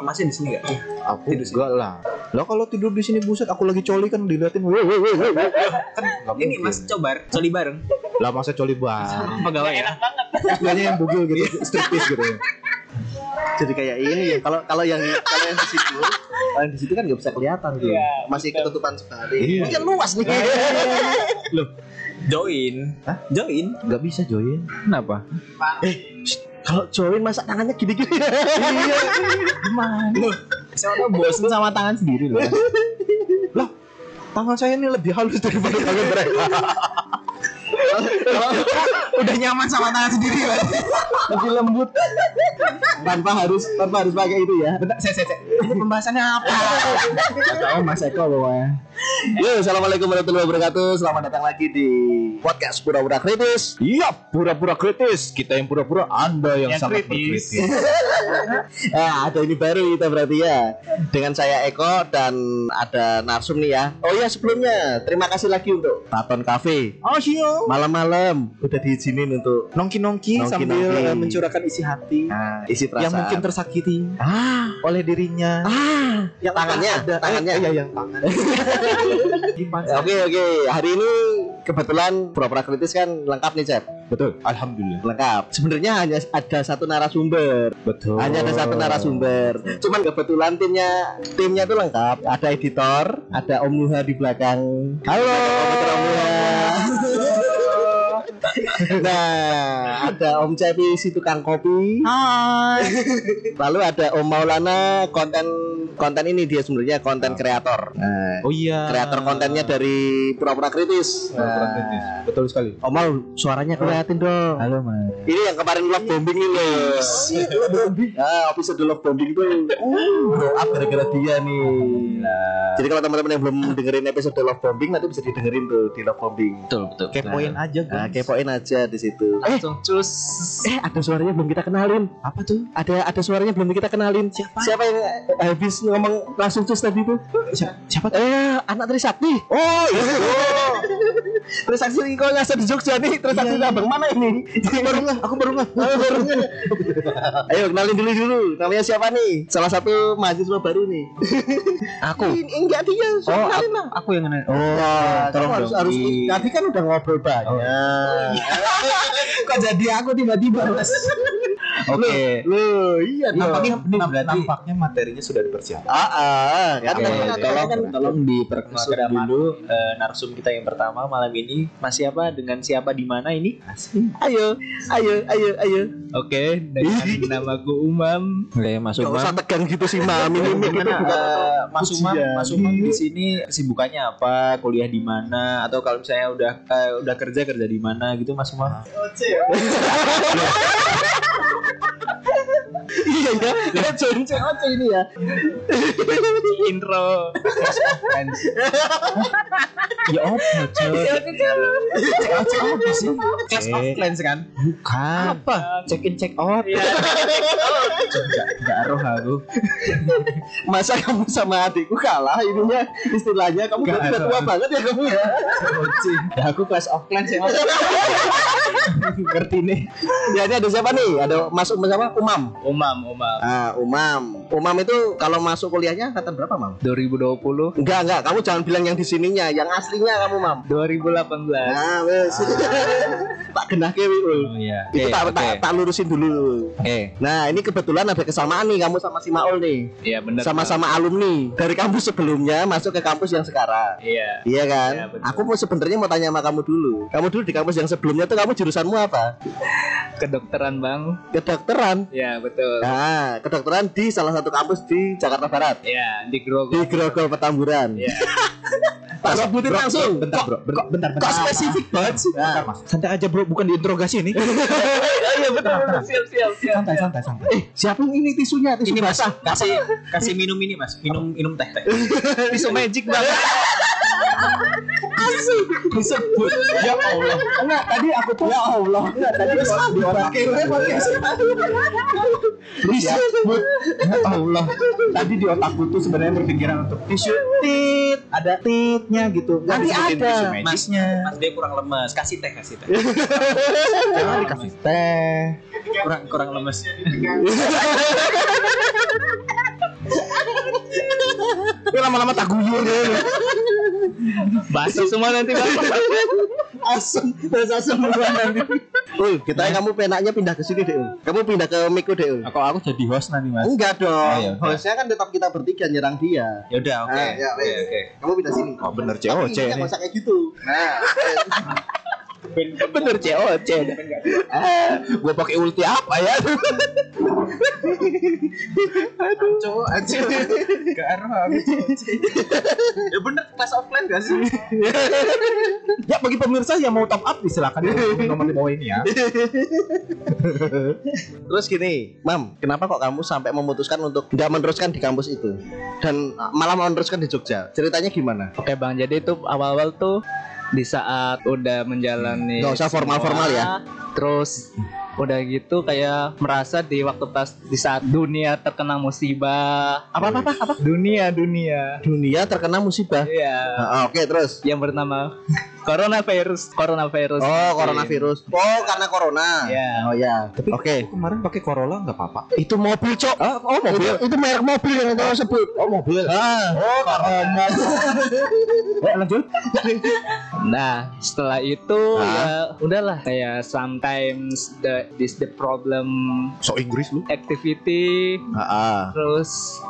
kalau masih di sini nggak Aku Tidur sini. enggak lah. Lah kalau tidur di sini buset aku lagi coli kan diliatin. Woi woi woi. woi. kan ini mas cobar coli bareng Lah masa coli bang. pegawai ya Kayaknya yang bugil gitu, striptease gitu. ya. Jadi kayak ini ya. Kalau kalau yang kalau yang di situ, kalau yang di situ kan nggak bisa kelihatan tuh. Iya, Masih ketutupan sekali. Iya. Ini kan luas nih. join Hah? join Enggak bisa join. Kenapa? Kalau join masa tangannya gini-gini. Iya. Gimana? Loh, siapa tahu bosen sama tangan sendiri loh Lah, tangan saya ini lebih halus daripada tangan mereka. udah nyaman sama tangan sendiri Mas. Lebih lembut. tanpa harus tanpa harus pakai itu ya. bentar saya saya ini pembahasannya apa Tahu Mas Eko pokoknya. Yo, assalamualaikum warahmatullahi wabarakatuh. Selamat datang lagi di podcast Pura-pura Kritis. Iya, pura-pura kritis. Kita yang pura-pura, Anda yang, Yang sangat kritis. berkritis. Ah, ada ini baru kita berarti ya. Dengan saya Eko dan ada Narsum nih ya. Oh iya sebelumnya terima kasih lagi untuk Taton Cafe. Oh, sio. Malam-malam. Udah diizinin untuk Nongki-nongki sambil eh, mencurahkan isi hati. Nah, isi perasaan. yang mungkin tersakiti ah. oleh dirinya. ah. Yang tangannya, ada tangannya. eh, iya yang tangan. Oke oke, hari ini kebetulan pura-pura kritis kan lengkap nih Cep? Betul. Alhamdulillah. Lengkap. Sebenarnya hanya ada satu narasumber. Betul. Hanya ada satu narasumber. Cuman kebetulan timnya Timnya tuh lengkap. Ada editor Ada Om Nuha di belakang. Halo. Om Nuha Nah Ada Om Cepi si tukang kopi Hai Lalu ada Om Maulana Konten Konten ini dia sebenarnya konten kreator Nah Oh iya. kreator kontennya dari pura-pura kritis. Pura-pura kritis. Betul sekali. Om Maul, suaranya kelihatan dong. Halo, Mas. Ini yang kemarin love bombing ini loh. Ah, episode love bombing tuh uh, blow up gara-gara dia nih. Jadi kalau teman-teman yang belum dengerin episode love bombing nanti bisa didengerin tuh di love bombing. betul betul Kepoin aja, Nah, Gus. Kepoin aja di situ. Eh, langsung cus eh ada suaranya belum kita kenalin. Apa tuh? Ada ada suaranya belum kita kenalin. Siapa? Siapa yang eh, habis ngomong langsung cus tadi tuh? Siapa? Siapa? Eh, anak Trisakti. Oh, iya. Trisakti kok ngasih di Jogja nih. Trisakti Iya. abang mana ini? Aku baru nggak, aku baru nggak. Oh, baru nggak? Ayo kenalin dulu dulu. Namanya siapa nih? Salah satu mahasiswa baru nih. Aku. Ini enggak dia. So, Oh, kenalin aku, lah. aku yang kenal. Oh, Nah, tolong kamu harus harus Di- tadi kan udah ngobrol banyak. kok jadi aku tiba-tiba mas Oke. Loh, iya dong. Nampaknya, Ini namp- berarti- nampaknya materinya sudah dipersiapkan. Ah, ah, kan oke. kan tolong kan tolong diperkenalkan dulu eh, narsum kita yang pertama malam ini Mas siapa dengan siapa di mana ini ayo, ayo, ayo, ayo. Oke dengan namaku Umam Oke Mas Gak usah tegang gitu sih, Mam. Ini Gimana eh, Mas Umam. Mas Umam di sini kesibukannya apa kuliah di mana atau kalau misalnya udah eh, udah kerja kerja di mana gitu Mas Umam Iya ya, ya join COC ini ya. intro Ya apa, Cok? apa sih class of clans kan Bukan. Apa? Check in check out. Enggak, enggak roh aku. Masa kamu sama adikku kalah ininya istilahnya kamu Gak udah tua banget ya kamu ya. Ya aku class of clans ya. Ngerti nih. Ya ini ada siapa nih? Ada masuk siapa? Umam. Umam, Umam. Ah, Umam. Umam itu kalau masuk kuliahnya kata berapa, Mam? 2020 Enggak, enggak. Kamu jangan bilang yang di sininya, yang aslinya kamu, Mam. 2018. Nah, wes. tak genah kewi, Ul. Oh iya. Itu Oke, tak, oke. tak, tak lurusin dulu. Oke. Nah, ini kebetulan ada kesamaan nih kamu sama si Maul nih. Iya benar. Sama-sama alumni dari kampus sebelumnya masuk ke kampus yang sekarang. Iya. Iya kan? Betul. Aku mau sebenarnya mau tanya sama kamu dulu. Kamu dulu di kampus yang sebelumnya tuh kamu jurusanmu apa? Kedokteran, Bang. Kedokteran. Iya, betul. Nah, kedokteran di salah satu kampus di Jakarta Barat. Iya, di Di Grogol. Grogol Petamburan. Iya. Tak sebutin langsung. Bentar, bro. Bentar, bentar, bentar. Kok spesifik banget sih? Bentar, Mas. Santai aja, bro. Bukan diinterogasi ini. Iya betul. Siap, siap, siap. Santai, santai, santai. Eh, siapa yang ini tisunya? Tisu Ini Mas, basah. kasih kasih minum ini, Mas. Minum minum teh, teh. Tisu magic banget. Asik. Disebut. Ya Allah. Enggak, tadi aku tuh ya Allah. Enggak, tadi di otak Disebut. Ya Allah. Tadi di otakku tuh sebenarnya berpikiran untuk tisu tit, ada titnya gitu. Nanti ada. tisu Mas, dia kurang lemes. Kasih teh, kasih teh. Jangan dikasih teh. Kurang kurang lemes. Tapi lama-lama tak guyur deh. Basuh semua nanti bang. Asem, bahasa semua nanti. Ul, kita kamu penaknya pindah ke sini deh. Ul. Kamu pindah ke Miko deh. Ul. Aku aku jadi host nanti mas. Enggak dong. Oh, udah. Hostnya kan tetap kita bertiga nyerang dia. Ya udah oke. Ah, ya, Oke wes. oke. Kamu pindah sini. Oh bener Tapi COC intinya nih. nggak usah kayak gitu. Nah, Bener COC. Ah, gua pakai ulti apa ya? Cowok aja. Gak arah Ya bener kelas offline gak sih? ya bagi pemirsa yang mau top up silakan di nomor di bawah ini ya. terus gini, Mam, kenapa kok kamu sampai memutuskan untuk tidak meneruskan di kampus itu dan malah mau meneruskan di Jogja? Ceritanya gimana? Oke bang, jadi itu awal-awal tuh di saat udah menjalani Nggak usah formal-formal ya. Terus udah gitu kayak merasa di waktu pas di saat dunia terkena musibah Apa apa apa? apa? dunia dunia Dunia terkena musibah. Iya Ah, Oke, terus. yang bernama coronavirus coronavirus Oh, coronavirus. Oh, karena corona. Iya. Oh ya. Tapi Oke. kemarin pakai Corolla nggak apa-apa. Itu mobil, Cok. oh Itu, itu merek mobil yang kamu sebut. Oh mobil. Ah. Oh corona. Eh lanjut. Nah, setelah itu Hah? ya udahlah kayak sometimes the this the problem So Inggris lu. activity Ah, ah. terus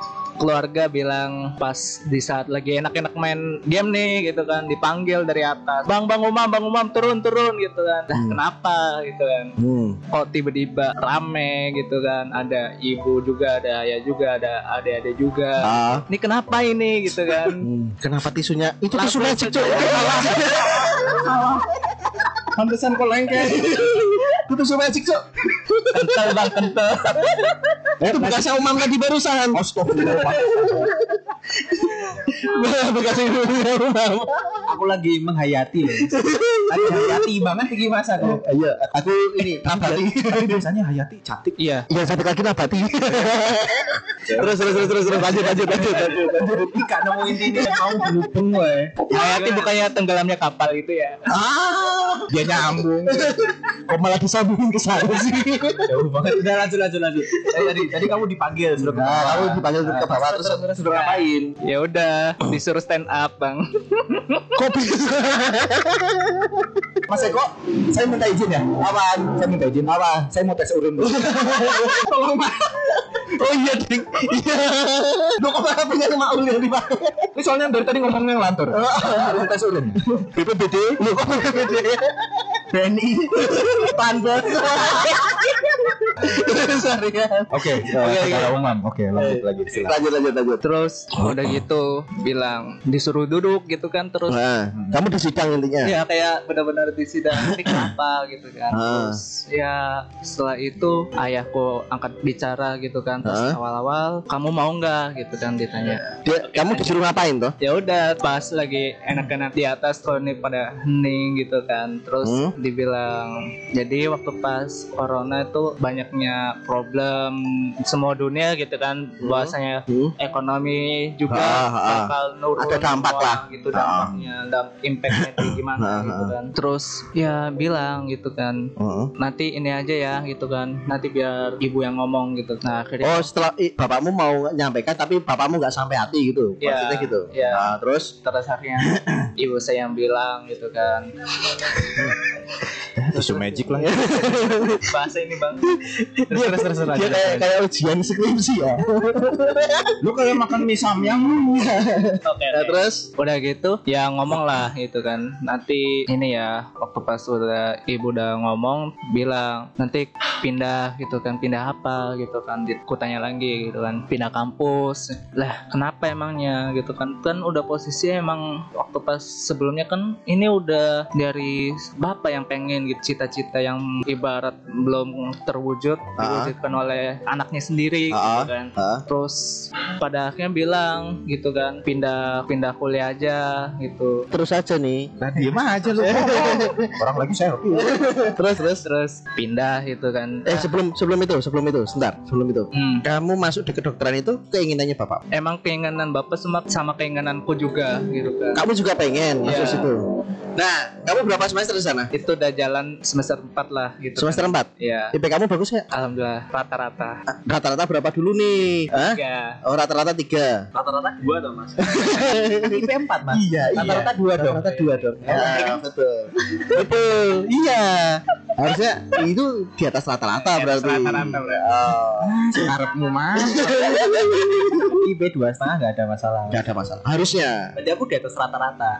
keluarga bilang pas di saat lagi enak-enak main game nih gitu kan dipanggil dari atas bang bang umam bang umam turun turun gitu kan nah, Hmm. kenapa gitu kan Hmm. kok tiba-tiba rame gitu kan ada ibu juga ada ayah juga ada adik-adik juga Ah. ini kenapa ini gitu kan Hmm. Kenapa tisunya? Itu tisu aja. Pantesan kok lengket. Itu tisu magic, Cok. kental bang kental Itu bekasnya umam tadi barusan. Astagfirullah. Bekasnya umam. Aku lagi menghayati loh. Lagi hayati banget iki masa kok. Iya, aku ini nabati. Tapi biasanya Hayati cantik. iya Iya, satu kaki nabati. terus terus terus terus terus lanjut lanjut lanjut lanjut. lanjut. Iki gak nemu intinya mau berhubung gue. Hayati bukannya tenggelamnya kapal itu ya Ah, Dia nyambung. kok malah disambungin ke sana sih? Jauh banget. Udah lanjut lanjut lanjut. Eh, tadi tadi kamu dipanggil suruh ke Nah, bawah. kamu dipanggil ke bawah terus terus suruh ngapain? ya udah disuruh stand up bang kok bisa? Mas Eko, saya minta izin ya. Apaan? Saya minta izin. Apa? Saya mau tes urin dulu. Tolong Mas. Oh iya, Ding. Iya. Lu kok malah punya maul yang dipakai? Ini soalnya dari tadi ngomongnya ngelantur. Mau tes urin. BPBD. Lu kok BPBD? BNI. Panbos. Oke, oke. secara umum. Oke, lanjut lagi. Silakan. Lanjut lanjut lanjut. terus udah gitu bilang disuruh duduk gitu kan terus Nah, kamu di sidang intinya. ya kayak benar-benar di sidang ini kenapa gitu kan Ah. terus ya setelah itu ayahku angkat bicara gitu kan terus Ah. awal-awal kamu mau nggak gitu kan ditanya Dia, kamu disuruh ngapain toh? ya udah pas lagi enak-enak di atas tuh ini pada hening gitu kan terus Hmm. dibilang jadi waktu pas corona itu banyaknya problem semua dunia gitu kan bahwasanya Hmm. ekonomi juga Ah, ah, ah. bakal nurun Ada dampak lah. gitu Ah. dampaknya damp impactnya gimana Ah, gitu ah. kan terus ya bilang gitu kan Heeh. nanti ini aja ya gitu kan nanti biar ibu yang ngomong gitu nah akhirnya Oh setelah i, bapakmu mau nyampaikan tapi bapakmu nggak sampai hati gitu Iya, maksudnya gitu. iya. Nah, terus terus akhirnya ibu saya yang bilang gitu kan Tisu magic lah. bahasa ini bang. Dia, dia kayak kayak ujian skripsi ya. Lu kayak makan mie samyang. oke Nah, oke. terus? Udah gitu ya ngomong lah gitu kan. Nanti ini ya waktu pas udah ibu udah ngomong bilang nanti pindah gitu kan. Pindah apa? gitu kan. Di- ku tanya lagi gitu kan. Pindah kampus. Lah kenapa emangnya? gitu kan. Kan udah posisinya emang waktu pas sebelumnya kan ini udah dari bapak yang pengen gitu cita-cita yang ibarat belum terwujud Ah. diwujudkan oleh anaknya sendiri Ah. gitu kan Ah. terus pada akhirnya bilang gitu kan pindah pindah kuliah aja gitu terus aja nih. Nah, diem aja lu. Orang lagi saya. Terus terus. terus pindah gitu kan Eh sebelum sebelum itu sebelum itu sebentar sebelum itu. Hmm, Kamu masuk di kedokteran itu keinginannya bapak. emang keinginan bapak sama sama keinginanku juga gitu kan Kamu juga pengen masuk Iya. situ. Nah, kamu berapa semester di sana? itu udah jalan semester 4 lah gitu. Semester kan. 4. Iya. IP kamu bagus nggak? Alhamdulillah rata-rata. Rata-rata berapa dulu nih? Hah? Tiga. Oh rata-rata tiga. Rata-rata dua dong mas. IP 4 mas. Iya, Rata-rata dua dong. Rata-rata dua dong. Ya, betul. betul. Iya. Harusnya itu di atas rata-rata berarti. Rata-rata berarti. Oh. Karepmu mah. IP dua setengah nggak ada masalah. Gak ada masalah. Harusnya. Berarti aku di atas rata-rata.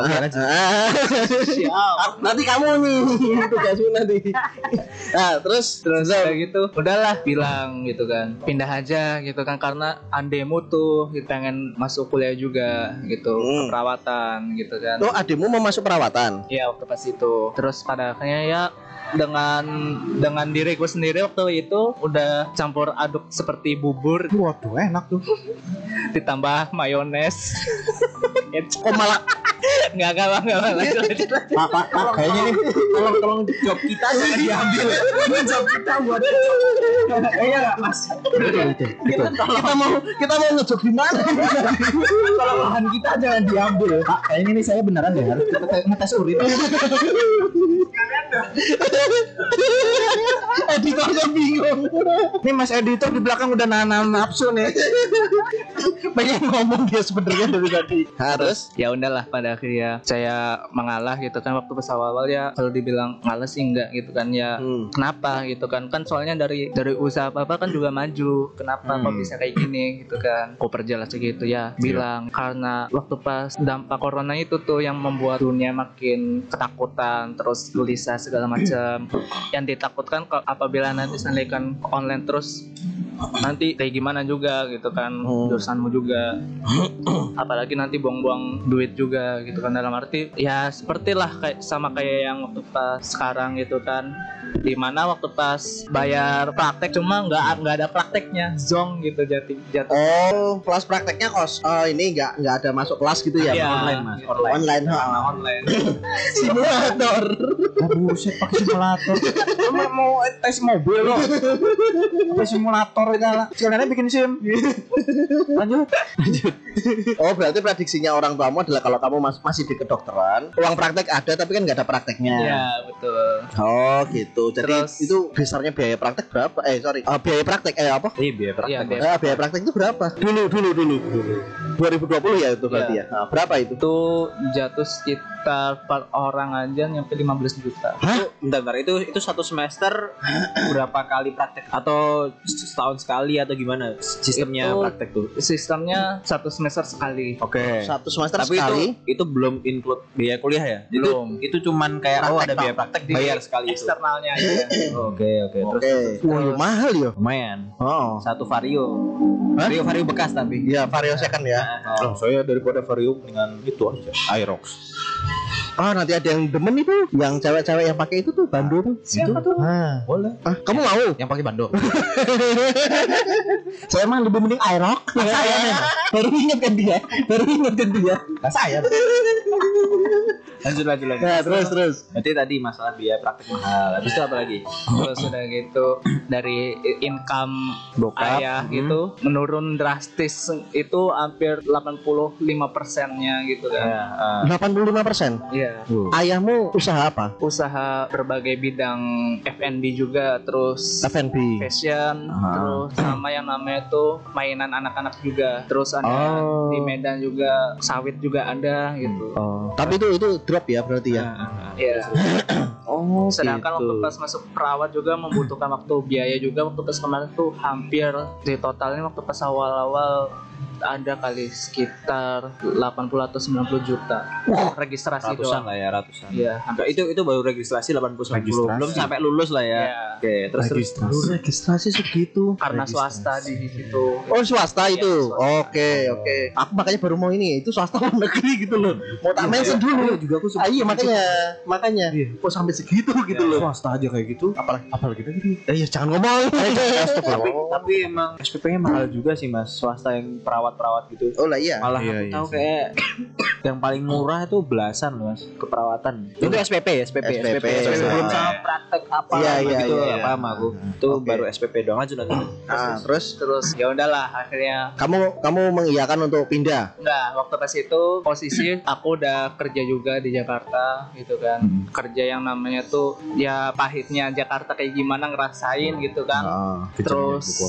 Oke, nanti kamu nih tugasmu nanti. Nah, terus Terus udah gitu, udahlah bilang gitu kan, pindah aja gitu kan karena andemu tuh pengen masuk kuliah juga gitu, Hmm. keperawatan gitu kan. Oh, adikmu mau masuk perawatan. Iya waktu pas itu. Terus pada akhirnya ya dengan dengan diriku sendiri waktu itu udah campur aduk seperti bubur Waduh, enak tuh. ditambah mayones. Kok malah Enggak enggak enggak. Pak, pak, pak, kayaknya nih tolong tolong job kita jangan diambil. Ini job kita buat Iya enggak, Mas? kita, kita mau kita mau ngejok di mana? Tolong lahan kita jangan diambil. Pak, kayaknya nih saya beneran deh harus kita tes- ngetes urin. Editornya bingung. Nih Mas editor di belakang udah nahan nafsu nih. Pengen ngomong dia sebenarnya dari tadi. Harus. ya udahlah pada akhirnya saya mengalah gitu kan waktu pas awal-awal ya kalau dibilang males sih enggak gitu kan ya Hmm. kenapa? gitu kan. Kan soalnya dari dari usaha apa kan juga maju kenapa kok Hmm. bisa kayak gini? gitu kan. Kok perjelas gitu ya bilang karena waktu pas dampak corona itu tuh yang membuat dunia makin ketakutan terus gelisah segala macam. Yang ditakutkan kok apabila nanti sandaikan online terus nanti kayak gimana juga gitu kan Hmm. jurusanmu juga. Apalagi nanti buang-buang duit juga gitu kan dalam arti ya seperti lah kayak sama kayak yang waktu pas sekarang gitu kan di mana waktu pas bayar praktek cuma nggak nggak ada prakteknya zong gitu jati jatuh Oh, kelas prakteknya kos. Oh, ini nggak nggak ada masuk kelas gitu ya? Iya, online, Mas. gitu. Online. Online. ha. online Simulator. Oh, buset pakai simulator. Kamu mau tes mobil loh. Pakai simulator itu lah. Sekalian bikin sim. Lanjut. Oh, berarti prediksinya orang tuamu adalah kalau kamu mas- masih di kedokteran, uang praktek ada tapi kan nggak ada prakteknya. ya betul Oh, gitu. Jadi Terus- itu besarnya biaya praktek berapa? Eh, sorry. Eh, biaya praktek eh apa? Iya biaya praktek. Iya, biaya Eh, biaya praktek itu berapa? Dulu, dulu, dulu. 2020 ya itu berarti ya. Nah, berapa itu? itu jatuh sekitar per orang aja nyampe 15 juta Itu, bentar, bentar. Itu itu satu semester berapa kali praktek atau setahun sekali atau gimana sistemnya Itu- praktek tuh? sistemnya satu semester sekali Oke. Satu semester Tapi sekali. itu itu belum include biaya kuliah ya? Belum. Itu, itu cuman kayak oh Praktek ada biaya praktek bayar sekali itu. eksternalnya aja Oke oke. Terus, Wah, mahal ya. lumayan. Oh. Satu vario. Hah? Vario vario bekas tapi. Iya, vario second ya. Oh. saya daripada vario dengan itu aja. Aerox. Oh, nanti ada yang demen itu, yang cewek-cewek yang pakai itu tuh bando tuh. Siapa tuh? Ah. Boleh. Ah, kamu mau? Yang pakai bando. saya emang lebih mending Aerox. saya nih. Baru ingat kan dia. Baru ingat kan dia. Nah, saya. Lanjut lanjut lanjut. Nah, terus terus. Berarti tadi masalah biaya praktek mahal. Habis itu apa lagi? terus udah gitu dari income Bokap. ayah gitu menurun drastis itu hampir 85 persennya gitu kan Ya, ah. 85 persen. Iya Ayahmu usaha apa? usaha berbagai bidang F&B juga terus F&B. fashion Ah. terus sama yang namanya tuh mainan anak-anak juga terus ada Oh. di Medan juga sawit juga ada gitu Oh. Tapi itu itu drop ya berarti ya. Iya. Oh, Sedangkan gitu. waktu pas masuk perawat juga membutuhkan waktu biaya juga waktu pas kemarin tuh hampir di totalnya waktu pas awal-awal ada kali sekitar 80 atau 90 juta registrasi ratusan doang. lah ya ratusan. Iya, Enggak, itu itu baru registrasi 80 90 Registrasi. belum sampai lulus lah ya. Iya. Oke, terus terus Lu registrasi segitu. Karena Registrasi. swasta di situ. Oh swasta Iya, itu. swasta. Oke oke. Aku makanya baru mau ini. Itu swasta apa negeri gitu loh. Mau tak mention dulu. juga aku Ah, iya makanya makanya. Kok sampai segitu gitu loh. Swasta aja kayak gitu. Apalagi Apalagi kita gitu. Eh, ya jangan ngomong. tapi, tapi emang SPP-nya mahal juga sih Mas. Swasta yang perawat-perawat gitu. Oh lah iya. Malah Iya, aku iya tahu sih. kayak yang paling murah itu belasan loh mas keperawatan. Itu SPP ya SPP SPP. SPP, belum Iya. sama praktek apa Iya, iya, gitu iya, apa sama aku. Itu Oke. baru SPP doang aja nanti. Ah, terus terus ya udahlah akhirnya kamu kamu mengiyakan untuk pindah. Enggak, waktu pas itu posisi aku udah kerja juga di Jakarta gitu kan. Kerja yang namanya tuh ya pahitnya Jakarta kayak gimana ngerasain gitu kan. Ah. Terus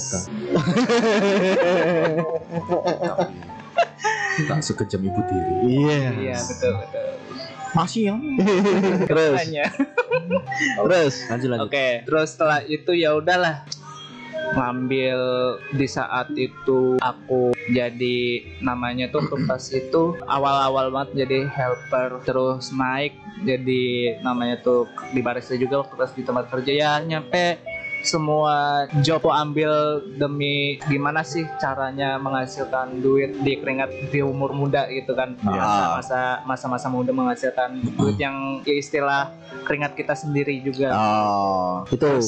tak sekejam ibu tiri. Iya. Iya betul betul. masih yang Terus. Terus. Lanjut lanjut. Oke, terus setelah itu ya udahlah. Ngambil di saat itu aku jadi namanya tuh pas itu awal-awal banget jadi helper terus naik jadi namanya tuh di barista juga waktu pas di tempat kerja. Ya nyampe semua job aku ambil demi gimana sih caranya menghasilkan duit di keringat di umur muda gitu kan? Ah. masa masa masa muda menghasilkan duit yang ya istilah keringat kita sendiri juga. Oh, itu.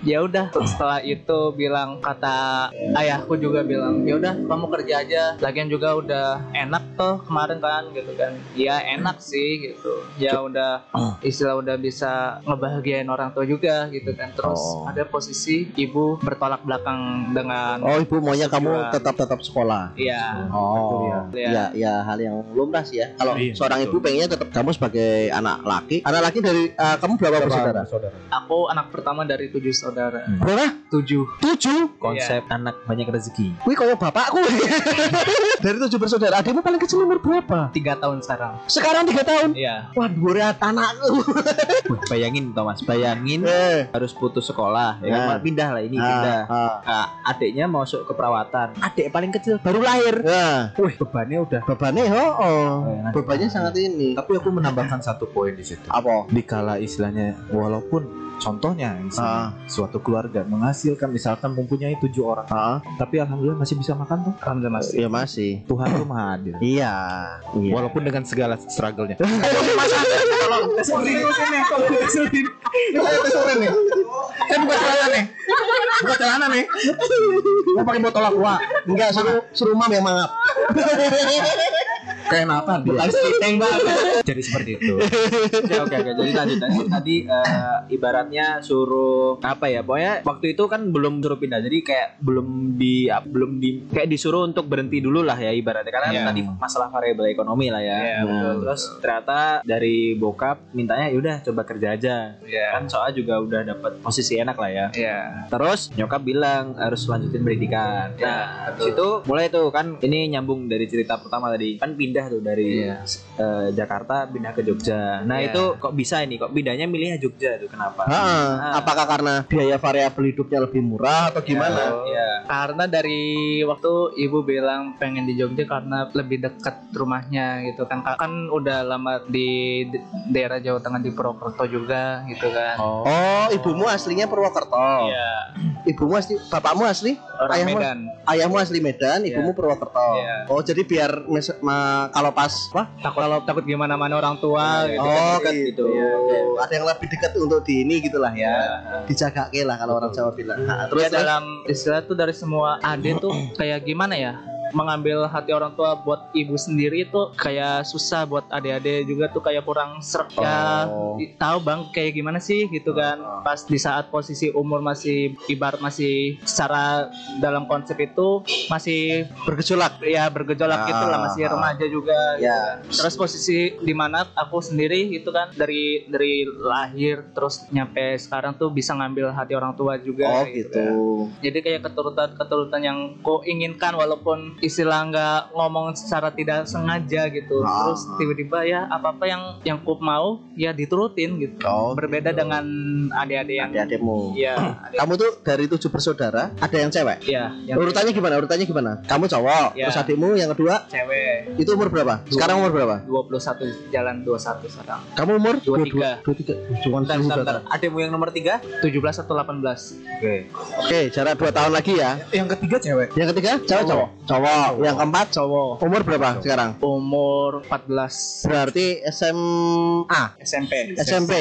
ya udah setelah itu bilang kata ayahku juga bilang ya udah kamu kerja aja. Lagian juga udah enak tuh kemarin kan gitu kan. Ya enak sih gitu. Ya udah istilah udah bisa ngebahagiain orang tua juga gitu kan. Terus Oh. Ada posisi ibu bertolak belakang dengan Oh, ibu maunya kamu tetap tetap sekolah. Iya Oh, ya. ya, ya hal yang lumrah sih ya. Kalau Iya, seorang ibu betul. pengennya tetap kamu sebagai anak laki. Anak laki dari eh, kamu berapa bersaudara? saudara aku anak pertama dari tujuh saudara Berapa? tujuh Tujuh. Konsep anak banyak rezeki. Wih, kayak bapakku. dari tujuh bersaudara, adikmu paling kecil umur berapa? tiga tahun sekarang Sekarang tiga tahun. iya Wah, dua anakku. Bayangin Thomas, bayangin Eh. harus putus sekolah ya kan Nah. Pindah lah ini Ah, pindah. ah. Ah, adiknya masuk ke perawatan. Adik paling kecil baru lahir. Nah, Wih, bebannya udah bebannya oh, oh. Nanti. bebannya sangat ini. tapi aku menambahkan satu poin di situ Apa? dikala istilahnya walaupun contohnya Ah. misalnya suatu keluarga menghasilkan misalkan mempunyai tujuh orang Ah, tapi alhamdulillah masih bisa makan tuh alhamdulillah mas ya masih. Tuhan tuh maha adil Iya. iya. walaupun dengan segala struggle-nya Eh buka celana nih. Buka celana nih. Mau pakai botol aqua. Enggak, suruh suruh mam yang mangap. Kayak Nathan dia banget. jadi seperti itu Oke oke oke. Jadi tadi tadi, tadi eh, ibaratnya suruh apa ya? Pokoknya waktu itu kan belum suruh pindah. Jadi kayak belum di belum di kayak disuruh untuk berhenti dulu lah ya ibaratnya. Karena kan Iya. tadi masalah variabel ekonomi lah ya. Iya, Nah, betul, Terus ternyata dari bokap mintanya yaudah coba kerja aja. Iya. Kan soalnya juga udah dapat posisi enak lah ya. Iya. Terus nyokap bilang harus lanjutin pendidikan. Ya, Nah, habis itu mulai tuh kan ini nyambung dari cerita pertama tadi. Kan pindah tuh dari Iya. eh, Jakarta pindah ke Jogja. Nah, Iya. itu kok bisa ini? Kok pindahnya milihnya Jogja tuh kenapa? Heeh. Ah. Apakah karena biaya variabel hidupnya lebih murah atau gimana? Iya. Karena dari waktu ibu bilang pengen di Jogja karena lebih dekat rumahnya gitu kan. Kan udah lama di daerah Jawa Tengah di Purwokerto juga gitu kan. Oh, ibumu aslinya Purwokerto. Iya, Ibumu asli, bapakmu asli, orang ayahmu, Medan. ayahmu asli Medan, ibumu Purwokerto. Iya. Oh, jadi biar mes- ma- kalau pas wah, Takut kalau takut gimana mana orang tua gitu. oh kan gitu. gitu. Ada yang lebih dekat untuk di ini gitulah ya. Iya. Dijaga lah kalau orang Jawa bilang. Nah, terus Terus dalam istilah tuh dari semua adik tuh kayak gimana ya? Mengambil hati orang tua buat ibu sendiri itu kayak susah buat adik-adik juga tuh kayak kurang serap ya Oh. i- tahu bang kayak gimana sih gitu kan pas di saat posisi umur masih ibarat masih secara dalam konsep itu masih bergejolak. ya bergejolak Ah, gitu lah masih ah. remaja juga gitu Ya. kan. terus posisi di mana aku sendiri itu kan dari dari lahir terus nyampe sekarang tuh bisa ngambil hati orang tua juga Oh kan. gitu. jadi kayak keturutan-keturutan yang ku inginkan walaupun istilah nggak ngomong secara tidak sengaja gitu Ah. terus tiba-tiba ya apa-apa yang yang ku mau ya diturutin gitu Oh, berbeda dengan adik-adik yang adik-adikmu. ya adik- Kamu tuh dari tujuh bersaudara, ada yang cewek? ya yang Urutannya gimana? Urutannya gimana? Kamu cowok, Ya. terus adikmu yang kedua cewek itu umur berapa? Sekarang umur berapa? 21 jalan 21 sekarang Kamu umur 23. Dua tiga. Cuma. Ademu yang nomor tiga? 17 atau 18 Oke. Oke, jarak dua tahun lagi ya. yang ketiga cewek Yang ketiga cewek cowok. Cowok. Cowok. Yang keempat cowok umur berapa sekarang? umur 14 Berarti SMA, SMP SMP.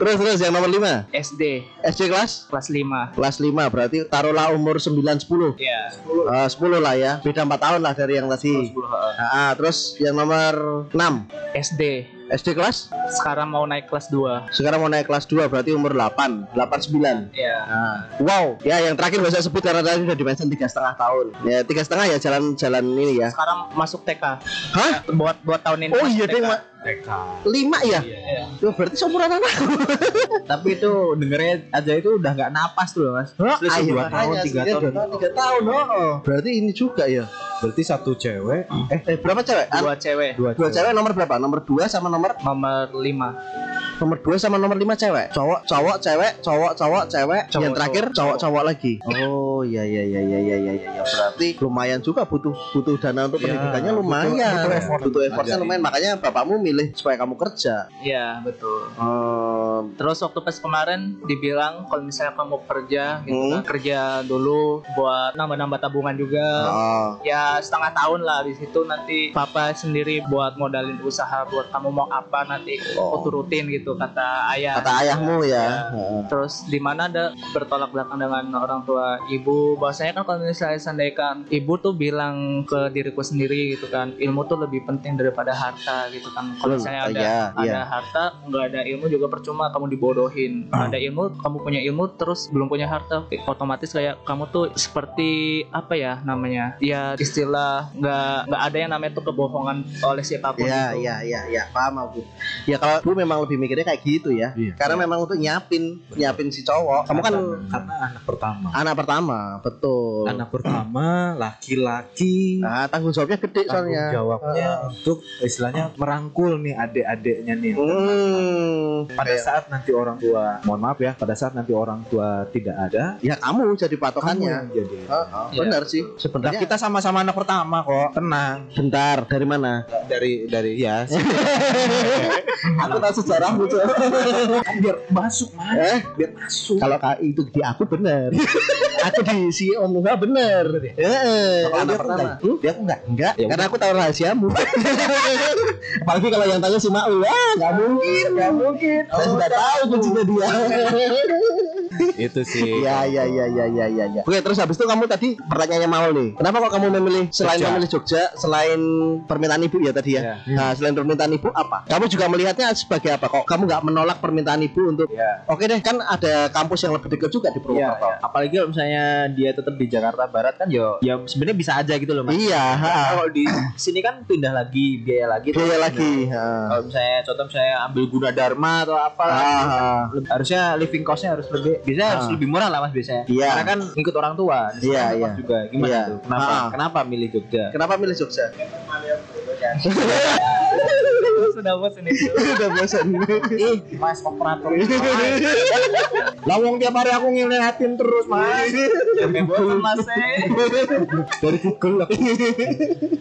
Terus terus yang nomor 5 SD SD kelas? Kelas 5 kelas 5 berarti taruhlah umur 9 10. ya Eh, 10 lah ya. Beda 4 tahun lah dari yang tadi. Ah, terus yang nomor 6 SD SD kelas sekarang mau naik kelas 2 sekarang mau naik kelas 2 berarti umur 8 89 ya Nah, wow, ya yang terakhir gak usah sebut karena tadi udah dimention tiga setengah tahun. Ya tiga setengah ya jalan-jalan ini ya. sekarang masuk TK Hah? buat buat tahun ini Oh iya TK. deh, Mak. lima ya? Iya. Tuh, berarti seumuran anak. Tapi itu dengernya aja itu udah nggak napas tuh mas. Selisih dua tahun, tiga tahun. tiga tahun. Oh, berarti ini juga ya. Berarti satu cewek Eh, eh berapa cewek? Dua cewek dua, Dua cewek nomor berapa? Nomor dua sama nomor nomor 5 nomor dua sama nomor lima cewek. Cowok, cowok, cewek, cowok, cowok, cewek. Cowok, yang terakhir cowok. cowok, cowok lagi. Oh, iya iya iya iya iya iya iya. Berarti lumayan juga butuh butuh dana untuk Ya, pendidikannya butuh- lumayan. butuh effort. Butuh effortnya lumayan. Makanya bapakmu milih supaya kamu kerja. Iya betul Hmm, Terus waktu pas kemarin dibilang kalau misalnya kamu kerja gitu Hmm. kan, kerja dulu buat nambah-nambah tabungan juga. oh. Ya setengah tahun lah di situ nanti papa sendiri buat modalin usaha buat kamu mau apa nanti Oh. aku turutin gitu kata ayah. Kata ayahmu ya. Ya. Heeh. Terus di mana ada bertolak belakang dengan orang tua ibu bahwasanya kan kalau misalnya sandaikan ibu tuh bilang ke diriku sendiri gitu kan ilmu tuh lebih penting daripada harta gitu kan kalau Hmm, misalnya ada iya, ada iya. harta nggak ada ilmu juga percuma kamu dibodohin ada ilmu kamu punya ilmu terus belum punya harta otomatis kayak kamu tuh seperti apa ya namanya ya istilah nggak nggak ada yang namanya tuh kebohongan oleh siapa pun Iya, itu. iya, iya, iya, paham aku. Ya kalau bu memang lebih mikirnya kayak gitu ya. Iya. Karena memang untuk nyiapin, nyiapin si cowok. Kamu kan karena anak pertama. anak pertama, betul. Anak pertama laki-laki. Nah, tanggung jawabnya gede Tanggung soalnya. jawabnya untuk istilahnya merangkul nih adik-adiknya nih. Hmm. Pada saat nanti orang tua, mohon maaf ya, pada saat nanti orang tua tidak ada, Ya kamu jadi kamu patokannya. yang jadi. Heeh, Iya. benar sih. Nah, Sebenarnya kita sama-sama anak pertama kok, tenang. bentar dari mana? Dari dari ya, aku tahu sejarahmu tuh. biar masuk mas, Eh, biar masuk. kalau KI itu di aku bener. aku di si Om Nuha bener. Heeh. Kalau dia pertama. enggak? Hmm? Dia aku enggak. Enggak, Ya karena aku tahu rahasiamu. Apalagi kalau yang tanya si Mau, wah nggak mungkin, nggak mungkin. Saya sudah tahu kuncinya dia. Itu sih. Ya, ya, ya, ya, ya, ya, ya. Oke, terus habis itu kamu tadi pertanyaannya Maul nih. Kenapa kok kamu memilih selain Jogja. memilih Jogja, selain permintaan ibu ya tadi ya? Ya. Nah, selain permintaan ibu apa? Kamu juga melihatnya sebagai apa kok? Kamu nggak menolak permintaan ibu untuk Ya. Oke deh, kan ada kampus yang lebih dekat juga di Iya, Purwokerto. iya. apalagi kalau misalnya dia tetap di Jakarta Barat kan yo, ya sebenarnya bisa aja gitu loh mas. Iya. Kalau di sini kan pindah lagi biaya lagi. Biaya lagi. Kalau misalnya contoh misalnya ambil guna dharma atau apa, Ah, harusnya living costnya harus lebih, bisa harus Ah. lebih murah lah mas biasanya. Iya. Karena kan ikut orang tua. Iya, iya. juga. Gimana Iya. tuh? Kenapa? Ah. Kenapa milih Jogja? Kenapa milih Jogja? sudah bosan itu Udah bosan. Ih, mas operator. Lawang tiap hari aku ngeliatin terus mas. Sampai bosan mas. eh. Dari Google.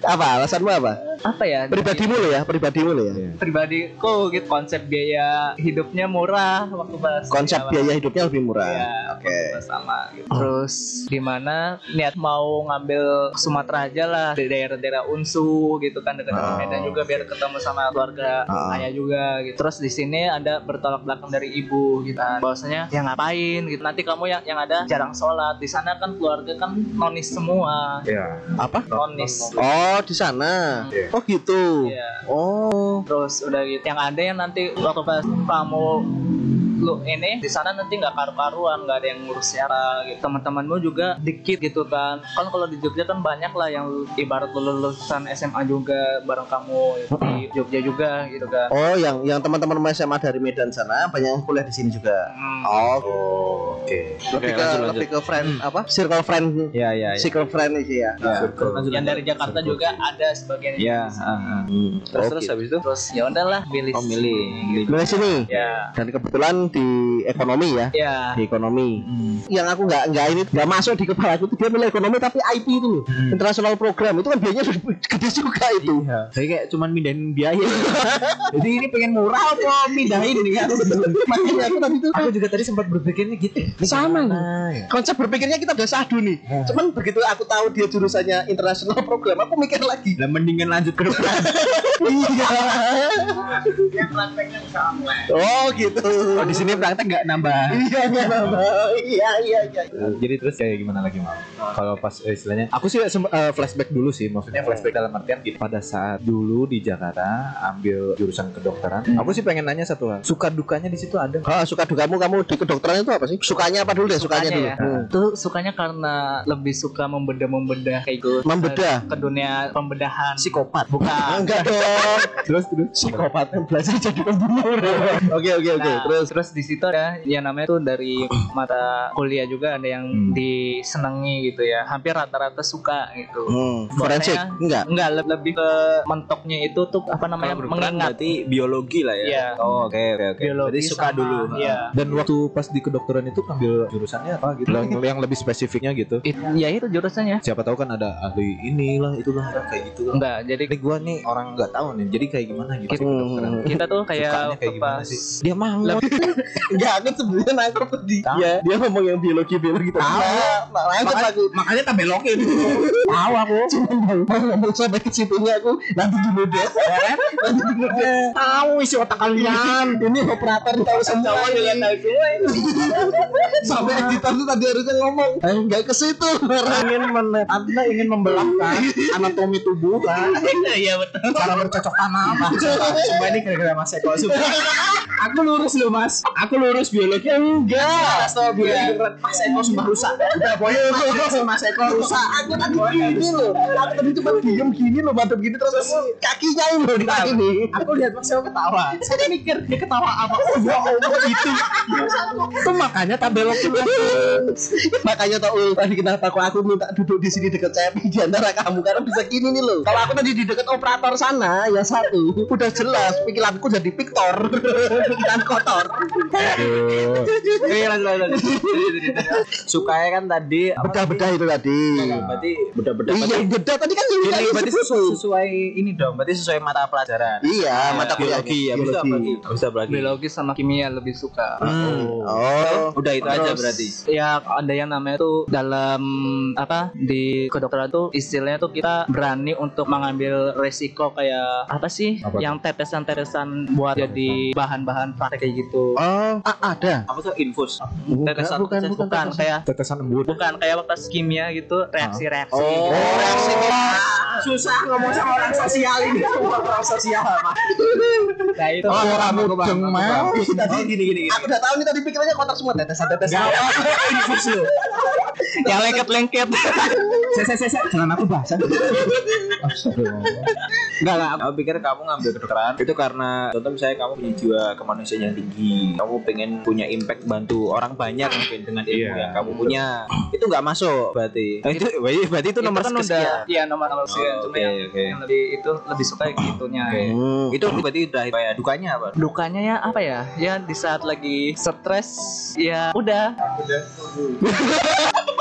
apa? Alasanmu apa? apa ya Pribadimu lo ya, pribadimu lo ya. pribadiku gitu konsep biaya hidupnya murah waktu pas Konsep biaya hidupnya lebih murah. Iya, Oke. pas sama gitu. Terus di mana niat mau ngambil Sumatera aja lah di daerah-daerah Unsu gitu kan dekat Oh, Medan juga biar ketemu sama keluarga Ah. ayah juga gitu. Terus di sini ada bertolak belakang dari ibu gitu kan. Bahwasanya ya ngapain gitu. Nanti kamu yang yang ada jarang sholat. Di sana kan keluarga kan nonis semua. Ya. Apa? Nonis. Oh, di sana. Iya. Oh gitu. Iya. Oh. Terus udah gitu. Yang ada yang nanti waktu pas kamu lu ini di sana nanti nggak karu-karuan nggak ada yang ngurus siapa gitu teman-temanmu juga dikit gitu kan kan kalau di Jogja kan banyak lah yang ibarat lu lulusan SMA juga bareng kamu gitu, di Jogja juga gitu kan Oh, yang yang teman-teman SMA dari Medan sana banyak yang kuliah di sini juga. Hmm. Oh, Oke. lebih Oke, ke lanjut, lebih ke friend apa? Circle friend. Ya, ya, ya. Circle friend sih ya. Ya, Circle. lanjut, yang dari lanjut. Jakarta juga ada sebagian Ya. Hmm. terus Oke. terus habis itu terus ya udahlah pilih oh milih, milih. Milih sini. ya Dan kebetulan di ekonomi ya. ya Di ekonomi. Yang aku nggak nggak ini nggak masuk di kepala aku dia milih ekonomi tapi IP itu loh. International program itu kan biayanya gede juga itu. Iya. Saya kayak cuman mindahin biaya. Jadi ini pengen murah apa mindahin kan? Makanya aku tadi tuh Aku juga tadi sempat berpikirnya gitu. Ini Sama. gimana ya? konsep berpikirnya kita udah sadu nih. Cuman begitu aku tahu dia jurusannya international program, aku mikir lagi. Lah mendingan lanjut ke depan. Iya. Oh gitu. Oh di sini praktek nggak nambah. Iya iya iya iya iya. Jadi terus kayak gimana lagi mau? Kalau pas eh, istilahnya, aku sih eh, flashback dulu sih. Maksudnya flashback dalam artian gini. Pada saat dulu di Jakarta ambil jurusan kedokteran, aku sih pengen nanya satu hal. Suka dukanya di situ ada? Ah, suka dukamu kamu di kedokteran itu apa sih? Sukanya apa dulu deh? Sukanya, dulu. ya. Hmm. Tuh sukanya karena lebih suka membedah-membedah kayak gitu. Membedah? Ke, ke dunia pembedahan. Psikopat. Bukan. Enggak dong. Terus terus Psikopat yang belajar jadi pembunuh. Oke oke oke. Nah, Terus terus di situ ada yang namanya tuh dari mata kuliah juga ada yang Hmm. disenangi gitu ya. Hampir rata-rata suka gitu. hmm, forensik enggak? Enggak, le- lebih ke mentoknya itu tuh apa namanya mengingat berarti biologi lah ya. Iya. Oh, oke oke oke. biologi Berarti suka sama- dulu. Iya. Dan waktu pas di kedokteran itu ambil jurusannya apa gitu? yang, yang lebih spesifiknya gitu. It- ya itu jurusannya. Siapa tahu kan ada ahli inilah itulah kayak gitu. Enggak, jadi Ini gua nih orang nggak tahu nih. Jadi kayak gimana gitu kedokteran. kita tuh kayak kayak gimana sih? Dia mau. Enggak, aku sebenarnya nangkep tadi. Ya, dia ngomong yang biologi biologi tadi. Nah, nangkep aku. makanya tak belokin. Tahu aku. Cuma mau ngomong sampai ke situnya aku nanti dulu deh. nanti dulu deh. Tahu isi otak kalian. Ini operator tahu semua tahu semua ini. Sampai editor tuh tadi harusnya ngomong. Enggak ke situ. ingin men Anda ingin membelahkan anatomi tubuh kan Iya betul. cara bercocok tanam Sumpah ini gara-gara Mas Eko. Aku lurus loh Mas Aku lurus biologi Enggak. Tahu biologi beneran. Mas Eko sumpah rusak. Udah pokoknya Mas, Mas Eko rusak. Aku tadi gini loh. Aku tadi cuma diem gini loh, madep gini terus kakinya ini loh di kaki nih. Aku lihat Mas Eko ketawa. Saya mikir dia ketawa apa? Oh ya Allah gitu Itu makanya tak belokin lagi Makanya tau tadi kenapa kok aku minta duduk di sini deket Cepi di antara kamu? Karena bisa gini nih loh. Kalau aku tadi di deket operator sana ya satu, udah jelas pikiranku jadi Victor, pikiran kotor. Oke lanjut lanjut. Sukanya kan tadi Bedah-bedah itu tadi. Berarti bedah-bedah. Iya, bedah tadi kan yang ini berarti sebut sesuai, ini dong. Berarti sesuai mata pelajaran. Iya, mata kuliah biologi ya. Bisa apa lagi? Biologi sama kimia lebih suka. Hmm. Oh, Udah itu aja berarti. Ya ada yang namanya tuh dalam apa di kedokteran tuh istilahnya tuh kita berani untuk mengambil resiko kayak apa sih yang tetesan-tetesan buat jadi bahan-bahan praktek kayak gitu. oh, ah, ada. Apa tuh infus? Tetesan bukan, tetesan- bukan, bukan tetesan. kayak Tetesan embun. bukan kayak waktu kimia gitu reaksi-reaksi. Oh, reaksi Susah ngomong sama orang sosial ini Orang sosial Nah itu Oh, Orang mudeng mau Tadi gini gini. Aku udah tahu nih tadi pikirannya kotor semua tetesan-tetesan. Infus lo yang lengket-lengket. Saya saya saya Jangan aku bahas Enggak lah. Aku pikir kamu ngambil kedokteran itu karena contoh misalnya kamu punya jiwa kemanusiaan yang tinggi. Kamu pengen punya impact bantu orang banyak mungkin dengan ilmu yang kamu punya. Itu nggak masuk berarti. Nah, itu berarti itu nomor kan sekian. udah iya nomor nomor sekian. Oh, Cuma oke, yang, oke. yang lebih itu lebih suka yang gitunya. Oke. Hmm. Itu berarti udah kayak dukanya apa? Dukanya ya apa ya? Ya di saat lagi stres ya udah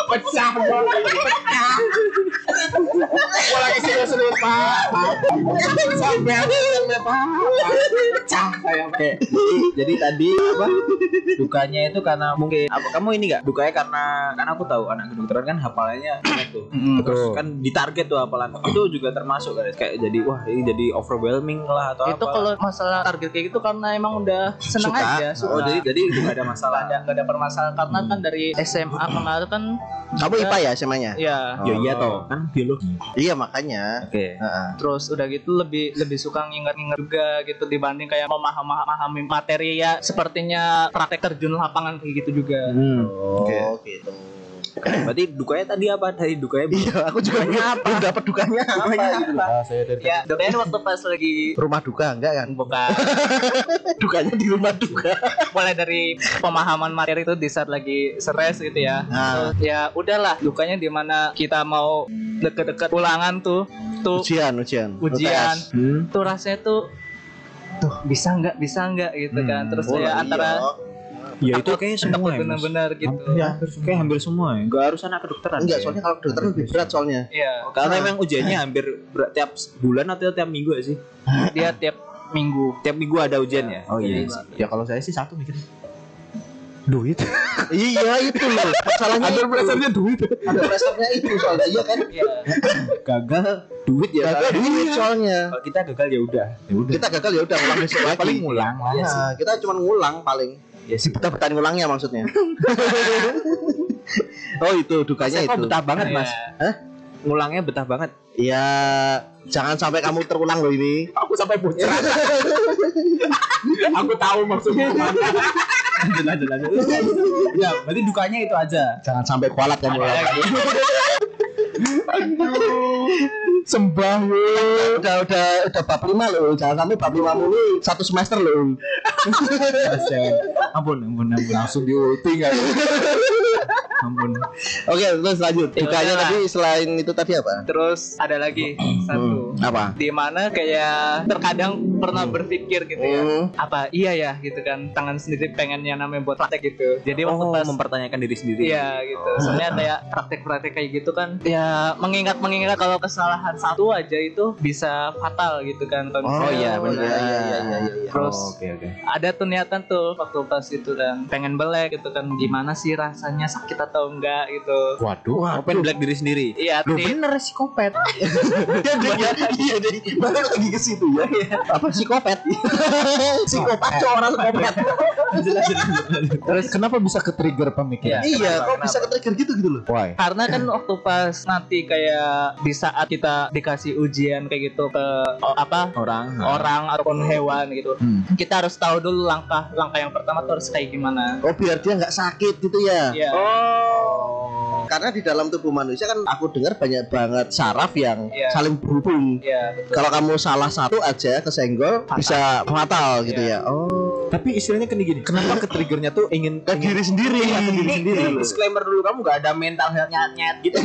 Pecah Pecah Gue lagi serius-serius Pak Sampai aku sampai Pak Pecah saya Oke. Jadi tadi apa? Dukanya itu karena mungkin apa kamu ini enggak? Dukanya karena karena aku tahu anak kedokteran kan hafalannya tuh. Terus kan ditarget tuh hafalan. Itu juga termasuk kan kayak jadi wah ini jadi overwhelming lah atau itu apa. kalau masalah target kayak gitu karena emang udah seneng Suka? aja suka. Oh, jadi jadi itu nggak ada masalah. Nggak ada nggak ada permasalahan karena kan dari SMA kemarin kan Kamu IPA ya semuanya? ya Ya iya toh, kan biologi. Iya makanya. Oke. Heeh. terus udah gitu lebih lebih suka nginget-nginget juga gitu dibanding kayak memahami materi ya sepertinya praktek terjun lapangan kayak gitu juga Oke. Oh gitu. Berarti dukanya tadi apa? Tadi dukanya Iya, aku juga belum dapat dukanya apa gitu. Ah, saya dari ya dukanya waktu pas lagi Rumah duka enggak kan? buka Dukanya di rumah duka. mulai dari pemahaman materi itu di saat lagi stres gitu ya Nah. Terus ya udahlah dukanya di mana kita mau deket-deket ulangan tuh tuh Ujian, ujian. ujian UTS. Hmm. tuh rasanya tuh tuh bisa nggak bisa nggak gitu kan terus Oh, ya antara iya. Ya itu kayak semua ya, benar-benar gitu Ya, kayak hampir semua ya. Enggak harus anak kedokteran. Enggak, ya. soalnya kalau dokter lebih berat soalnya. Iya Karena memang ujiannya hampir ber- tiap bulan atau tiap minggu gak sih? dia tiap minggu Tiap minggu ada ujian ya? Oh iya. Iya. sih. Ya kalau saya sih satu mikir. Duit. iya itu loh. Masalahnya Ada itu. pressure-nya duit. Ada pressure-nya itu soalnya iya kan. Iya Gagal duit ya. Gagal duit soalnya. Kalau kita gagal ya udah. Ya udah. Kita gagal ya udah ngulang besok lagi. paling ngulang lah. Nah, kita cuma ngulang paling. Ya sih. Kita bertahan ngulangnya maksudnya. oh itu dukanya Saya kok itu. betah banget, Mas. Iya. Ngulangnya betah banget. Ya jangan sampai kamu terulang loh ini. Aku sampai bocor. Aku tahu maksudnya. lanjut, lanjut, lanjut. Ya, berarti dukanya itu aja. Jangan sampai kualat kamu. Sembah udah udah udah bab lima loh. Jangan sampai bab lima mulu satu semester loh. ampun, ampun, ampun. Langsung di ulti kan. Ampun. Oke terus lanjut. Ya Dukanya udahlah. tadi selain itu tadi apa? Terus ada lagi satu Apa? di mana kayak terkadang pernah berpikir gitu ya Hmm. apa iya ya gitu kan tangan sendiri pengen yang namanya buat praktek gitu jadi waktu Oh, pas mempertanyakan diri sendiri. Iya gitu. Soalnya kayak praktek-praktek kayak gitu kan ya mengingat mengingat kalau kesalahan satu aja itu bisa fatal gitu kan. Kalau Oh misalnya- iya, benar. iya, iya, iya, iya, iya. Terus Oh, oke, oke. ada tuh niatan tuh waktu pas itu dan pengen belek gitu kan gimana sih rasanya sakit atau enggak gitu. Waduh. Open black diri sendiri. Iya, nih, bener psikopat. Iya deh, ya, iya deh. Balik lagi ke situ ya. Apa psikopat? psikopat cowok orang psikopat. Terus kenapa bisa ke trigger pemikiran? Iya, kok bisa ke trigger gitu gitu loh. Why? karena kan waktu pas nanti kayak di saat kita dikasih ujian kayak gitu ke oh, apa Orang. orang ataupun hewan gitu Hmm. kita harus tahu dulu langkah langkah yang pertama tuh harus kayak gimana Oh biar dia nggak sakit gitu ya. Iya. Karena di dalam tubuh manusia kan aku dengar banyak banget saraf yang Iya. saling berhubung. Iya betul. Kalau kamu salah satu aja kesenggol bisa fatal gitu ya. Oh. Tapi istilahnya kan gini, kenapa ke triggernya tuh ingin Ke diri sendiri. Iya, ke diri sendiri. ini disclaimer dulu kamu gak ada mental health nyat-nyat gitu.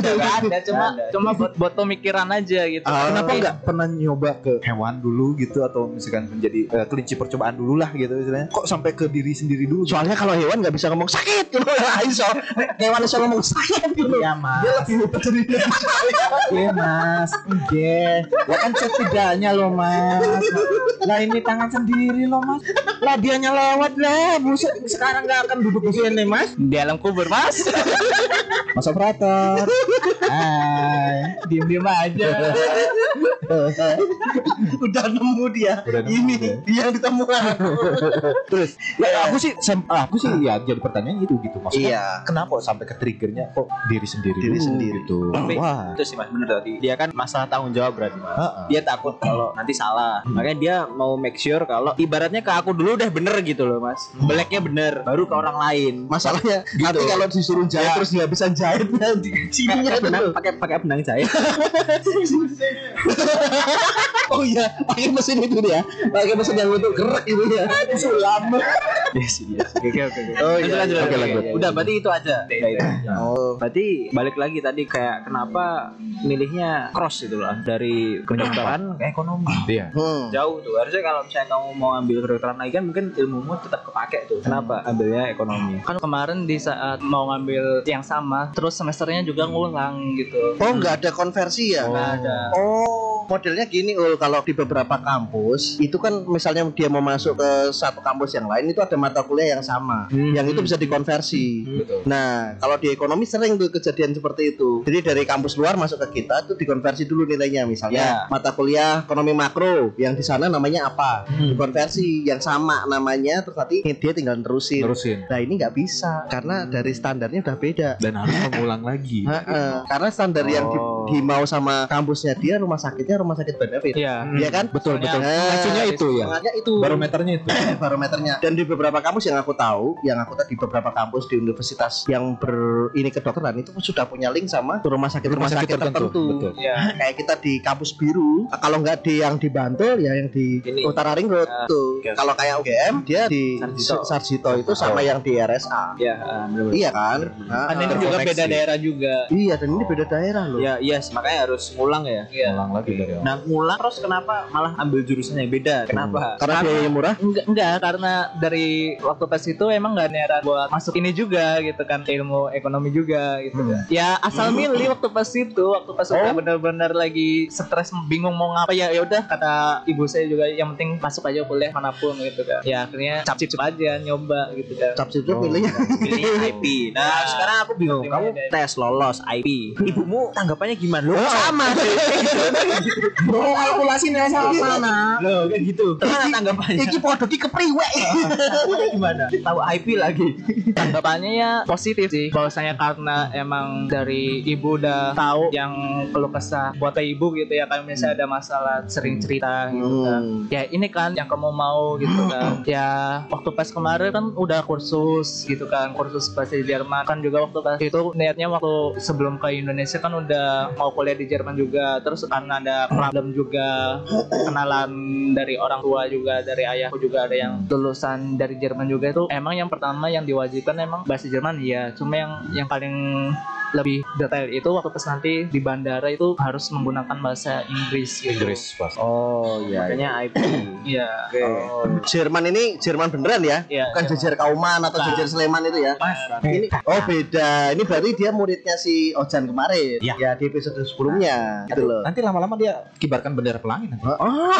Gak ada cuma Nggak ada. cuma buat buat pemikiran aja gitu. Ah, Kenapa nggak pernah nyoba ke hewan dulu gitu atau misalkan menjadi eh, kelinci percobaan dulu lah gitu istilahnya? Kok sampai ke diri sendiri dulu? Soalnya kalau hewan nggak bisa ngomong sakit gitu. Iso. Hewan iso ngomong sakit gitu. Iya mas, Dia lebih hebat dari iya mas, iya. Ya kan setidaknya loh mas. Lah ini tangan sendiri loh mas. Lah dianya lewat lah, buset. Sekarang nggak akan duduk di sini mas. Di alam kubur mas. Mas operator. Hai. diem diem aja. Udah nemu dia. Udah nemu Ini dia. dia yang ditemukan. Terus, ya aku sih, sem- aku sih ya jadi pertanyaan gitu gitu maksudnya. Iya. Kenapa sampai ke triggernya kok diri sendiri Diri dulu sendiri. gitu? Tapi Wah. itu sih mas bener tadi. Dia kan masalah tanggung jawab berarti mas. Heeh. Dia takut kalau nanti salah. Makanya dia mau make sure kalau ibaratnya ke aku dulu udah bener gitu loh mas. Blacknya bener, baru ke orang lain. Masalahnya nanti kalau disuruh jahit Ya. terus nggak bisa sininya Pakai itu benang, pakai pakai benang jahit. Oh iya, pakai mesin itu dia. Pakai mesin yang untuk gerak gitu ya. Sulam. Yes, yes. Oke, oke, oke. Oh iya. lanjut, Oke, lanjut. lanjut. Udah, berarti itu aja. Itu. Oh. Berarti balik lagi tadi kayak kenapa milihnya cross itu loh dari kedokteran ke ekonomi. Iya. Hmm. Jauh tuh. Harusnya kalau misalnya kamu mau ambil kedokteran lagi kan mungkin ilmumu tetap kepake tuh. Kenapa ambilnya ekonomi? Kan kemarin di saat mau ngambil yang sama, terus semesternya juga ngulang gitu. Oh nggak ada konversi ya? Nggak ada. Oh modelnya gini ul kalau di beberapa kampus itu kan misalnya dia mau masuk ke satu kampus yang lain itu ada mata kuliah yang sama, yang itu bisa dikonversi. Betul. Nah kalau di ekonomi sering tuh kejadian seperti itu. Jadi dari kampus luar masuk ke kita tuh dikonversi dulu nilainya misalnya Ya. mata kuliah ekonomi makro yang di sana namanya apa? Dikonversi yang sama namanya terus nanti dia tinggal terusin. Terusin. Nah ini nggak bisa karena dari standarnya udah beda. Dan harus mengulang lagi. Heeh. Karena standar yang di, Oh. di mau sama kampusnya dia rumah sakitnya rumah sakit benefit. Iya. Iya kan? Betul betul. Nah, Maksudnya itu ya. Itu Barometernya itu. barometernya. Dan di beberapa kampus yang aku tahu, yang aku tahu di beberapa kampus di universitas yang ber ini kedokteran itu sudah punya link sama rumah sakit rumah, sakit, tertentu. Betul. Iya. Kayak kita di kampus biru, kalau nggak di yang di Bantul ya yang di Ini. Utara Ring Road Ya, tuh. Kalau kayak UGM dia di Sarjito. Sarjito itu sama yang di RSA. Ya, ah, bener-bener. Iya kan? Nah, Kan ini juga beda daerah juga. Iya dan ini beda daerah loh. Ya, iya Iya sih, makanya harus ngulang ya. Iya. Ulang lagi dari awal. Nah, ngulang terus kenapa malah ambil jurusan yang beda? Kenapa? Karena biayanya murah. Enggak, enggak karena dari waktu pas itu emang nggak niatan buat masuk ini juga gitu kan ilmu ekonomi juga gitu kan. Ya asal milih waktu pas itu waktu pas udah bener-bener lagi stres bingung mau ngapa ya ya udah kata ibu saya juga yang penting masuk aja kuliah mana pun gitu kan. Ya akhirnya cap cip aja nyoba gitu kan. Cap itu pilihnya. Pilih IP. Nah, sekarang aku bingung. Kamu tes lolos IP. Ibumu tanggapannya gimana? Loh, sama sih. Bro, kalkulasinya sama nak. Loh, kayak gitu. Gimana tanggapannya? Iki podo ki kepriwe. gimana? Tahu IP lagi. Tanggapannya ya positif sih bahwasanya karena emang dari ibu udah tahu yang keluh kesah buat ibu gitu ya kalau misalnya ada masalah sering cerita gitu kan Hmm. ya ini kan yang kamu mau gitu kan ya waktu pas kemarin kan udah kursus gitu kan kursus bahasa Jerman kan juga waktu pas itu niatnya waktu sebelum ke Indonesia kan udah mau kuliah di Jerman juga terus karena ada problem juga kenalan dari orang tua juga dari ayahku juga ada yang lulusan dari Jerman juga itu emang yang pertama yang diwajibkan emang bahasa Jerman ya cuma yang yang paling lebih detail itu waktu pas nanti di bandara itu harus menggunakan bahasa Inggris gitu. Inggris pas. Oh iya. Makanya IP. Iya. Oh, Jerman ini Jerman beneran ya? Iya. Bukan Jerman. jajar Kauman atau Bukan. jajar Sleman itu ya? Mas, Ini oh beda. Ini berarti dia muridnya si Ojan kemarin. Iya. Ya di episode sebelumnya gitu loh. Nanti lama-lama dia kibarkan bendera pelangi nanti. Oh,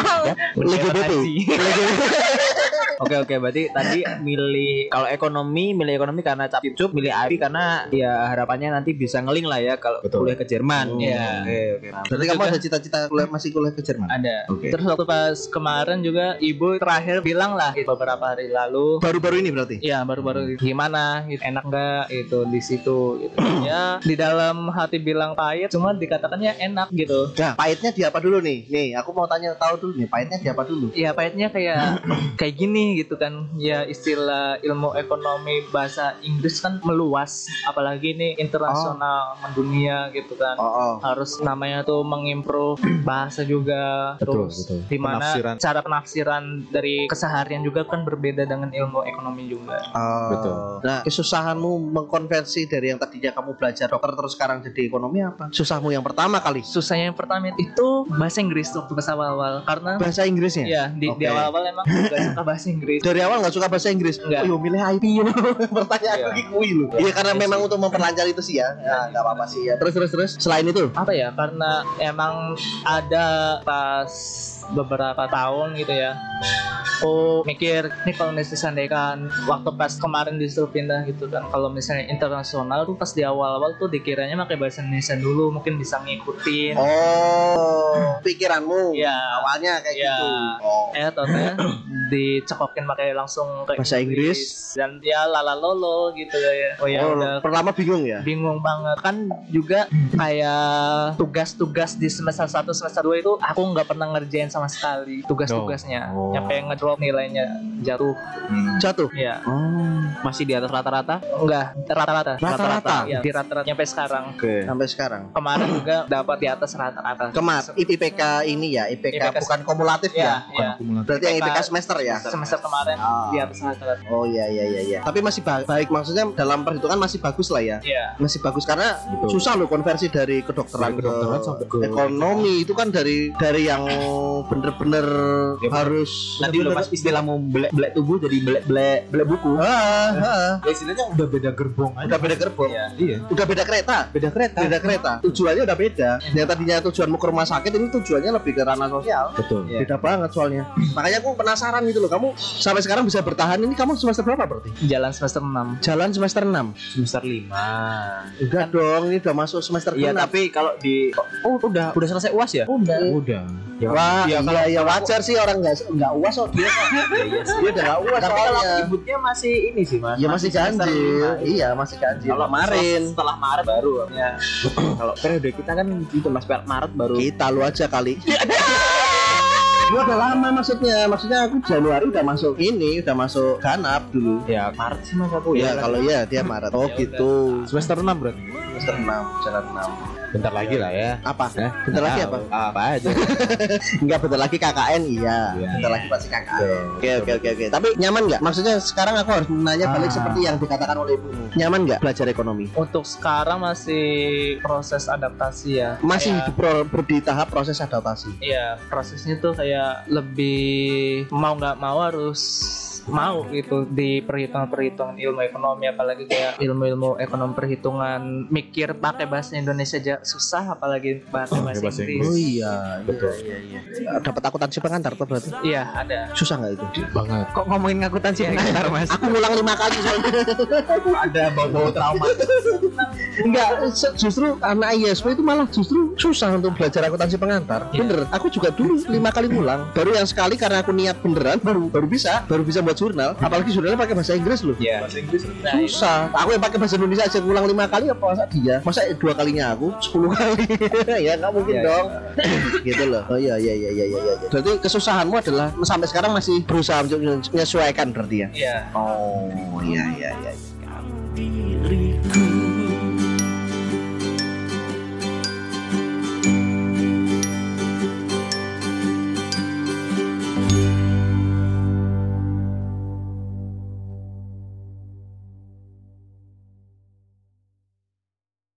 LGBT. Oke oke berarti tadi milih kalau ekonomi milih ekonomi karena cap cup milih IP karena ya harapannya nanti bisa ngeling lah ya kalau Betul. kuliah ke Jerman. Oh. Iya. Oke oke. Berarti kamu ada cita-cita kuliah masih kuliah ke Jerman? ada. Oke. Terus waktu pas kemarin juga ibu terakhir bilang lah gitu, beberapa hari lalu Baru-baru ini berarti? Ya baru-baru gimana gitu, enak nggak itu di situ gitu ya di dalam hati bilang pahit cuma dikatakannya enak gitu Nah, pahitnya di apa dulu nih? Nih, aku mau tanya tahu dulu nih, pahitnya di apa dulu? ya pahitnya kayak kayak gini gitu kan ya istilah ilmu ekonomi bahasa Inggris kan meluas apalagi ini internasional mendunia gitu kan Oh, oh. harus namanya tuh mengimprove bahasa juga Betul, terus betul. di mana Penafsiran. cara penafsiran dari keseharian juga kan berbeda dengan ilmu ekonomi juga Oh. Betul. Nah, kesusahanmu mengkonversi dari yang tadinya kamu belajar dokter terus sekarang jadi ekonomi apa? Susahmu yang pertama kali? susahnya yang pertama itu bahasa Inggris waktu pas awal-awal karena Bahasa Inggrisnya? ya di, di Oke. awal-awal emang gak suka bahasa Inggris Dari awal nggak suka bahasa Inggris? Enggak. Oh, yo, milih IT loh. Pertanyaan Iya. lagi kui lu. Iya, karena memang untuk memperlancar itu sih ya. Ya, nggak apa-apa sih ya. Terus terus terus. Selain itu, apa ya karena emang ada pas beberapa tahun gitu ya aku mikir nih kalau misalnya seandainya waktu pas kemarin disuruh pindah gitu kan kalau misalnya internasional tuh pas di awal-awal tuh dikiranya pakai bahasa Indonesia dulu mungkin bisa ngikutin oh, pikiranmu ya awalnya kayak Ya. gitu. Oh. eh totalnya dicekokin pakai langsung ke Bahasa Inggris. dan ya lala lolo gitu ya oh ya Oh, udah pertama bingung ya? bingung banget kan juga kayak tugas-tugas di semester 1 semester 2 itu aku nggak pernah ngerjain sama sekali tugas-tugasnya Oh. Nyampe ngedrop nilainya jatuh Jatuh. ya Oh. Masih di atas rata-rata? enggak rata-rata Rata-rata? ya di rata-rata nyampe sekarang Oke. Sampai sekarang. kemarin juga dapat di atas rata-rata Kemar, IPK ini ya, IPK, IPK bukan kumulatif ya. ya, ya. Berarti yang IPK semester ya. semester kemarin Ah. di atas rata-rata Oh iya iya iya iya. Tapi masih ba- baik maksudnya dalam perhitungan masih bagus lah ya. ya Masih bagus karena Betul. susah loh konversi dari kedokteran, Dari kedokteran ke ekonomi itu kan dari dari yang bener-bener Ya, harus Nanti lo pas istilahmu belek belek tubuh jadi belek belek belek buku. Ah, ah. Ya istilahnya udah beda gerbong aja. udah beda gerbong. Iya. Udah beda kereta. Beda kereta. Beda kereta. Tujuannya udah beda. Yang tadinya tujuanmu ke rumah sakit ini tujuannya lebih ke ranah sosial. Betul. Iya. Beda banget soalnya. Makanya aku penasaran gitu loh. Kamu sampai sekarang bisa bertahan ini kamu semester berapa berarti? jalan semester 6 Jalan semester 6. Semester 5. Udah dong, ini udah masuk semester Iya, 6. tapi kalau di Oh, udah udah selesai UAS ya? udah Udah. Ya, Wah, ya, iya, kalau ya wajar sih orang nggak nggak uas kok dia. iya dia udah nggak uas Tapi kalau ributnya masih ini sih, Mas. Ya masih ganjil. lima. Iya, masih ganjil. Kalau kemarin setelah Maret baru ya. kalau periode kita kan gitu Mas Maret baru. kita lu aja kali. Gua udah lama maksudnya. Maksudnya aku Januari udah masuk ini, udah masuk ganap dulu. Ya, Maret sih Mas aku Ya, kalau iya dia Maret. Oh, Ya gitu. Semester 6 berarti. Semester 6 jalan 6 Bentar lagi lah ya. apa Eh, bentar lagi apa Apa aja. Enggak bentar lagi KKN iya. Iya. Bentar lagi pasti KKN. Oke oke oke oke. Tapi nyaman nggak? Maksudnya sekarang aku harus nanya balik Ah. seperti yang dikatakan oleh ibumu. Nyaman nggak belajar ekonomi? Untuk sekarang masih proses adaptasi ya. Masih Kayak- pro- pro- di tahap proses adaptasi. Iya, prosesnya tuh kayak lebih mau nggak mau harus mau gitu di perhitungan-perhitungan ilmu ekonomi apalagi kayak ilmu-ilmu ekonomi perhitungan mikir pakai bahasa Indonesia aja susah apalagi pakai bahasa, bahasa Inggris. Oh iya, Betul. Iya, iya, iya. Dapat akuntansi pengantar tuh berarti. Iya, ada. Susah nggak itu? Banget. Kok ngomongin akuntansi pengantar mas? Aku ngulang lima kali soalnya. Ada bau-bau trauma. Enggak, justru anak ISP itu malah justru susah untuk belajar akuntansi pengantar. Iya. Bener, aku juga dulu lima kali ngulang. Baru yang sekali karena aku niat beneran baru baru bisa, baru bisa buat jurnal. Apalagi jurnalnya pakai bahasa Inggris loh. Iya. Bahasa Inggris. Nah, itu- Susah. Aku yang pakai bahasa Indonesia aja ngulang lima kali apa masa dia? Masa dua kalinya aku sepuluh kali? ya nggak mungkin Iya, dong. gitu loh. Oh iya iya iya iya iya. iya. Berarti kesusahanmu adalah sampai sekarang masih berusaha untuk menyesuaikan berarti ya? Iya. Oh iya iya iya. iya.